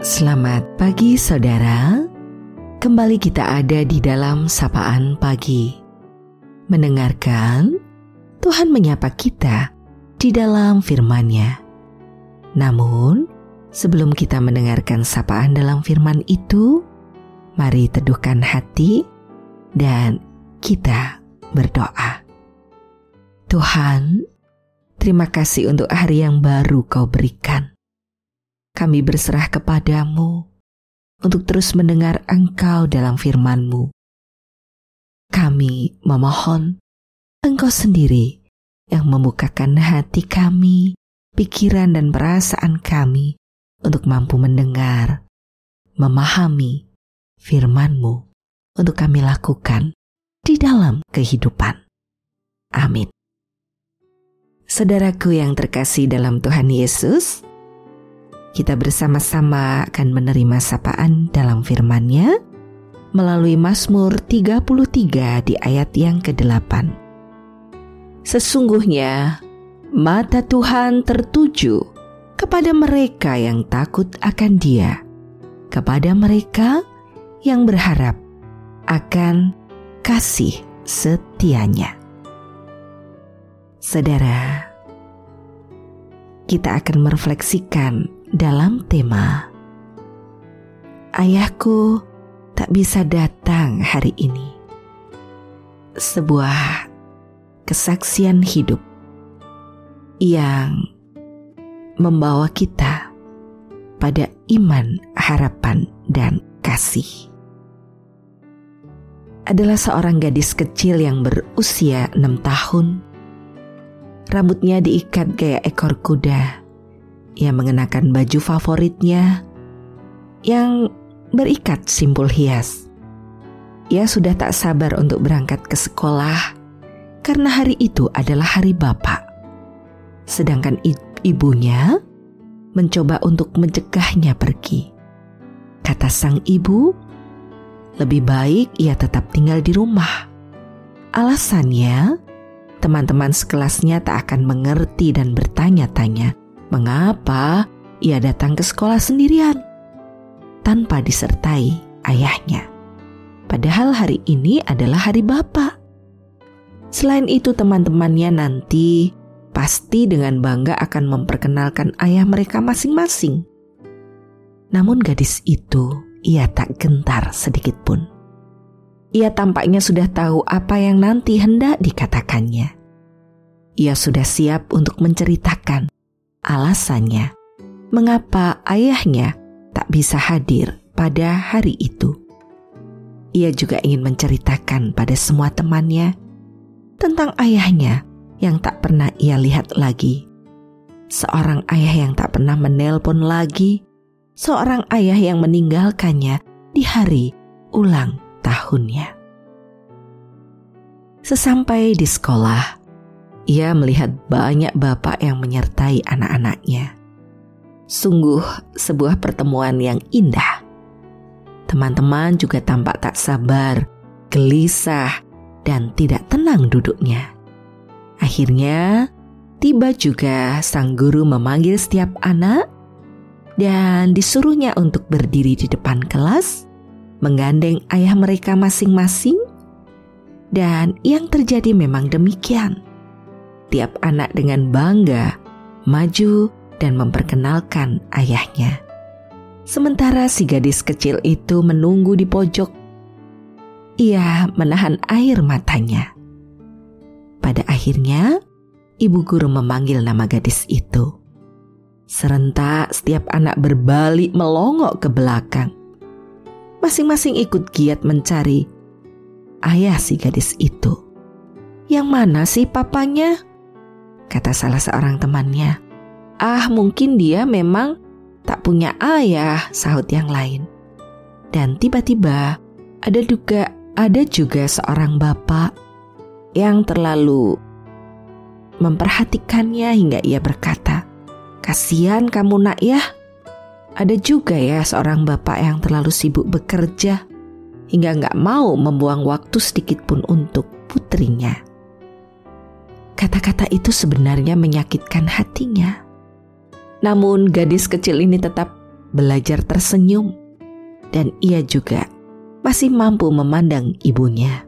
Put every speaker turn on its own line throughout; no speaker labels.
Selamat pagi saudara. Kembali kita ada di dalam sapaan pagi. Mendengarkan Tuhan menyapa kita di dalam firman-Nya. Namun, sebelum kita mendengarkan sapaan dalam firman itu, mari teduhkan hati dan kita berdoa. Tuhan, terima kasih untuk hari yang baru kau berikan kami berserah kepadamu untuk terus mendengar Engkau dalam firman-Mu. Kami memohon Engkau sendiri yang membukakan hati kami, pikiran dan perasaan kami untuk mampu mendengar, memahami firman-Mu untuk kami lakukan di dalam kehidupan. Amin. Saudaraku yang terkasih dalam Tuhan Yesus, kita bersama-sama akan menerima sapaan dalam firman-Nya melalui Mazmur 33 di ayat yang ke-8. Sesungguhnya mata Tuhan tertuju kepada mereka yang takut akan Dia, kepada mereka yang berharap akan kasih setianya. Saudara, kita akan merefleksikan dalam tema Ayahku tak bisa datang hari ini. Sebuah kesaksian hidup yang membawa kita pada iman, harapan, dan kasih. Adalah seorang gadis kecil yang berusia enam tahun. Rambutnya diikat gaya ekor kuda ia mengenakan baju favoritnya yang berikat simpul hias. Ia sudah tak sabar untuk berangkat ke sekolah karena hari itu adalah hari bapak. Sedangkan ibunya mencoba untuk mencegahnya pergi. Kata sang ibu, lebih baik ia tetap tinggal di rumah. Alasannya, teman-teman sekelasnya tak akan mengerti dan bertanya-tanya mengapa ia datang ke sekolah sendirian tanpa disertai ayahnya. Padahal hari ini adalah hari Bapak. Selain itu teman-temannya nanti pasti dengan bangga akan memperkenalkan ayah mereka masing-masing. Namun gadis itu ia tak gentar sedikit pun. Ia tampaknya sudah tahu apa yang nanti hendak dikatakannya. Ia sudah siap untuk menceritakan alasannya mengapa ayahnya tak bisa hadir pada hari itu. Ia juga ingin menceritakan pada semua temannya tentang ayahnya yang tak pernah ia lihat lagi. Seorang ayah yang tak pernah menelpon lagi, seorang ayah yang meninggalkannya di hari ulang tahunnya. Sesampai di sekolah, ia melihat banyak bapak yang menyertai anak-anaknya. Sungguh sebuah pertemuan yang indah. Teman-teman juga tampak tak sabar, gelisah, dan tidak tenang duduknya. Akhirnya, tiba juga sang guru memanggil setiap anak dan disuruhnya untuk berdiri di depan kelas, menggandeng ayah mereka masing-masing, dan yang terjadi memang demikian tiap anak dengan bangga maju dan memperkenalkan ayahnya. Sementara si gadis kecil itu menunggu di pojok, ia menahan air matanya. Pada akhirnya, ibu guru memanggil nama gadis itu. Serentak setiap anak berbalik melongok ke belakang. Masing-masing ikut giat mencari ayah si gadis itu. Yang mana sih papanya? Kata salah seorang temannya. Ah, mungkin dia memang tak punya ayah, sahut yang lain. Dan tiba-tiba ada juga ada juga seorang bapak yang terlalu memperhatikannya hingga ia berkata, "Kasihan kamu nak ya." Ada juga ya seorang bapak yang terlalu sibuk bekerja hingga nggak mau membuang waktu sedikit pun untuk putrinya. Kata-kata itu sebenarnya menyakitkan hatinya. Namun gadis kecil ini tetap belajar tersenyum, dan ia juga masih mampu memandang ibunya.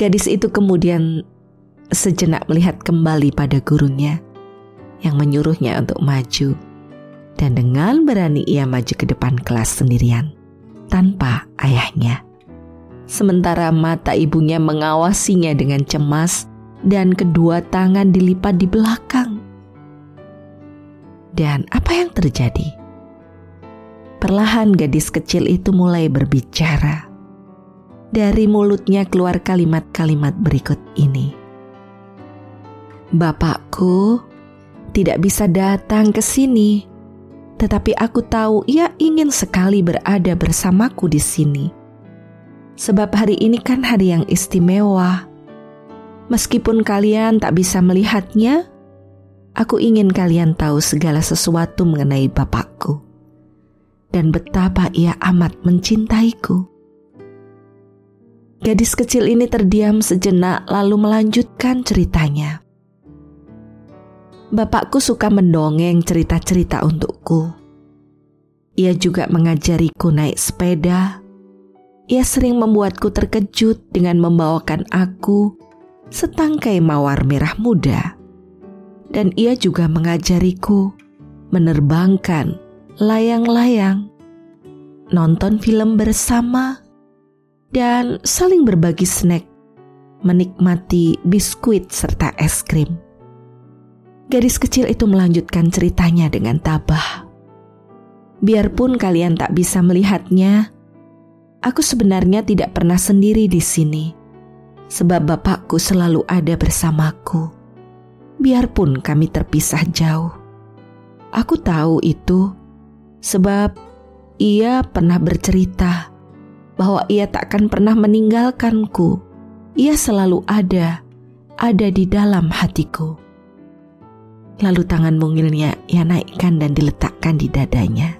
Gadis itu kemudian sejenak melihat kembali pada gurunya yang menyuruhnya untuk maju. Dan dengan berani ia maju ke depan kelas sendirian, tanpa ayahnya. Sementara mata ibunya mengawasinya dengan cemas dan kedua tangan dilipat di belakang. Dan apa yang terjadi? Perlahan gadis kecil itu mulai berbicara. Dari mulutnya keluar kalimat-kalimat berikut ini. Bapakku tidak bisa datang ke sini, tetapi aku tahu ia ingin sekali berada bersamaku di sini. Sebab hari ini kan hari yang istimewa. Meskipun kalian tak bisa melihatnya, aku ingin kalian tahu segala sesuatu mengenai Bapakku dan betapa ia amat mencintaiku. Gadis kecil ini terdiam sejenak, lalu melanjutkan ceritanya. Bapakku suka mendongeng cerita-cerita untukku. Ia juga mengajariku naik sepeda. Ia sering membuatku terkejut dengan membawakan aku setangkai mawar merah muda. Dan ia juga mengajariku menerbangkan layang-layang, nonton film bersama, dan saling berbagi snack, menikmati biskuit serta es krim. Gadis kecil itu melanjutkan ceritanya dengan tabah. Biarpun kalian tak bisa melihatnya, aku sebenarnya tidak pernah sendiri di sini, sebab bapakku selalu ada bersamaku. Biarpun kami terpisah jauh, aku tahu itu sebab ia pernah bercerita bahwa ia takkan pernah meninggalkanku. Ia selalu ada, ada di dalam hatiku. Lalu tangan mungilnya ia naikkan dan diletakkan di dadanya.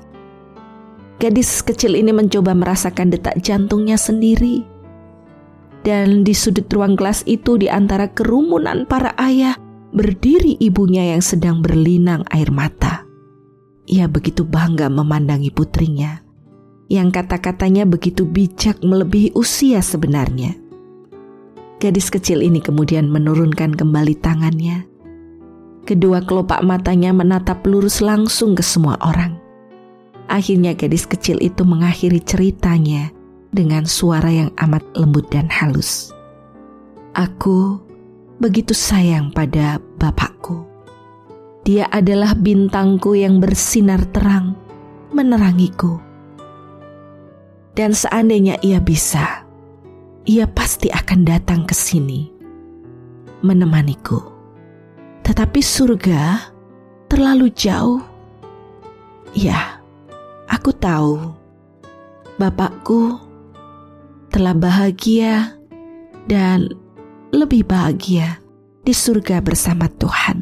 Gadis kecil ini mencoba merasakan detak jantungnya sendiri. Dan di sudut ruang kelas itu di antara kerumunan para ayah, berdiri ibunya yang sedang berlinang air mata. Ia begitu bangga memandangi putrinya, yang kata-katanya begitu bijak melebihi usia sebenarnya. Gadis kecil ini kemudian menurunkan kembali tangannya. Kedua kelopak matanya menatap lurus langsung ke semua orang. Akhirnya gadis kecil itu mengakhiri ceritanya dengan suara yang amat lembut dan halus. Aku begitu sayang pada bapakku. Dia adalah bintangku yang bersinar terang, menerangiku. Dan seandainya ia bisa, ia pasti akan datang ke sini, menemaniku. Tetapi surga terlalu jauh. Ya, aku tahu. Bapakku telah bahagia dan lebih bahagia di surga bersama Tuhan.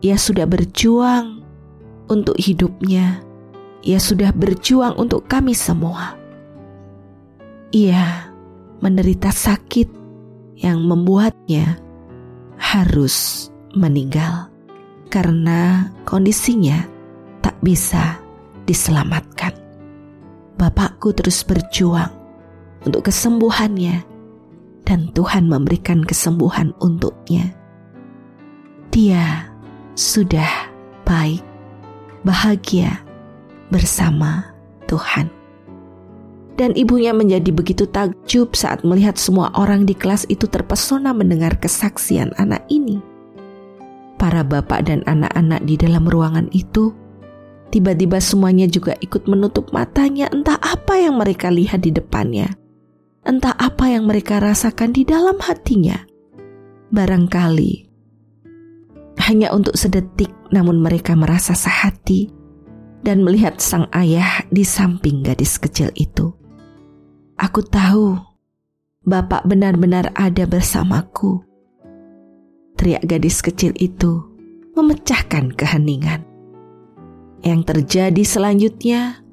Ia sudah berjuang untuk hidupnya. Ia sudah berjuang untuk kami semua. Ia menderita sakit yang membuatnya harus meninggal karena kondisinya tak bisa diselamatkan. Bapakku terus berjuang untuk kesembuhannya dan Tuhan memberikan kesembuhan untuknya. Dia sudah baik, bahagia bersama Tuhan. Dan ibunya menjadi begitu takjub saat melihat semua orang di kelas itu terpesona mendengar kesaksian anak ini. Para bapak dan anak-anak di dalam ruangan itu tiba-tiba semuanya juga ikut menutup matanya entah apa yang mereka lihat di depannya. Entah apa yang mereka rasakan di dalam hatinya. Barangkali hanya untuk sedetik, namun mereka merasa sehati dan melihat sang ayah di samping gadis kecil itu. Aku tahu Bapak benar-benar ada bersamaku. Teriak gadis kecil itu memecahkan keheningan. Yang terjadi selanjutnya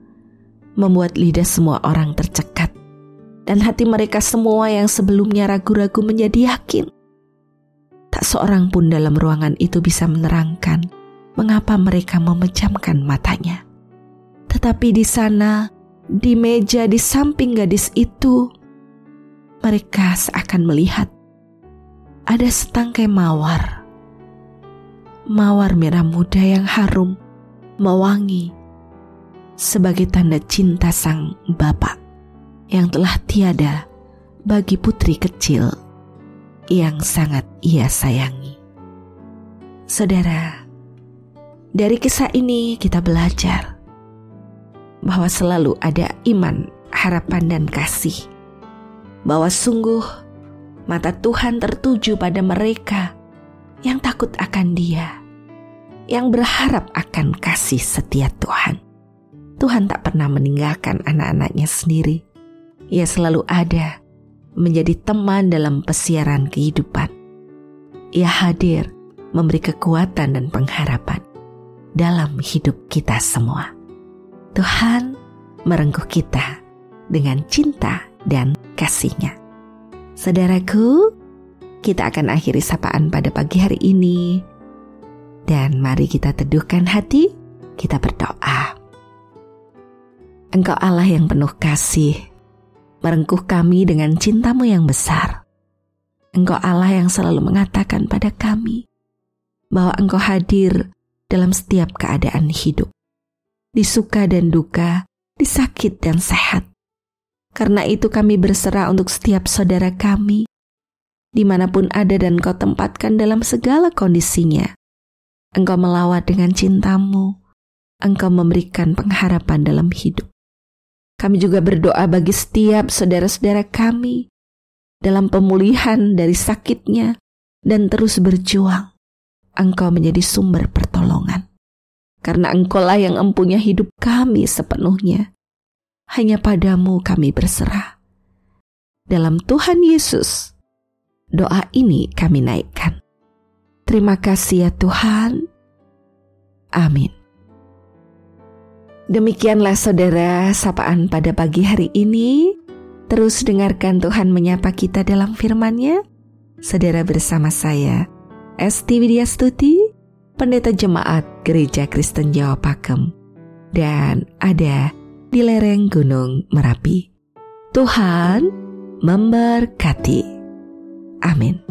membuat lidah semua orang tercekat dan hati mereka semua yang sebelumnya ragu-ragu menjadi yakin Tak seorang pun dalam ruangan itu bisa menerangkan mengapa mereka memejamkan matanya. Tetapi di sana, di meja di samping gadis itu, mereka seakan melihat ada setangkai mawar. Mawar merah muda yang harum, mewangi, sebagai tanda cinta sang bapak yang telah tiada bagi putri kecil yang sangat ia sayangi. Saudara, dari kisah ini kita belajar bahwa selalu ada iman, harapan, dan kasih. Bahwa sungguh mata Tuhan tertuju pada mereka yang takut akan Dia, yang berharap akan kasih setia Tuhan. Tuhan tak pernah meninggalkan anak-anaknya sendiri. Ia selalu ada menjadi teman dalam pesiaran kehidupan. Ia hadir memberi kekuatan dan pengharapan dalam hidup kita semua. Tuhan merengkuh kita dengan cinta dan kasihnya. Saudaraku, kita akan akhiri sapaan pada pagi hari ini. Dan mari kita teduhkan hati, kita berdoa. Engkau Allah yang penuh kasih, merengkuh kami dengan cintamu yang besar. Engkau Allah yang selalu mengatakan pada kami bahwa Engkau hadir dalam setiap keadaan hidup di suka dan duka, di sakit dan sehat. Karena itu kami berserah untuk setiap saudara kami, di mana pun ada dan kau tempatkan dalam segala kondisinya. Engkau melawat dengan cintamu, engkau memberikan pengharapan dalam hidup. Kami juga berdoa bagi setiap saudara-saudara kami dalam pemulihan dari sakitnya dan terus berjuang. Engkau menjadi sumber pertolongan karena engkaulah yang empunya hidup kami sepenuhnya. Hanya padamu kami berserah. Dalam Tuhan Yesus, doa ini kami naikkan. Terima kasih ya Tuhan. Amin. Demikianlah saudara sapaan pada pagi hari ini. Terus dengarkan Tuhan menyapa kita dalam firman-Nya. Saudara bersama saya, Esti Widya Stuti pendeta jemaat Gereja Kristen Jawa Pakem, dan ada di lereng Gunung Merapi. Tuhan memberkati. Amin.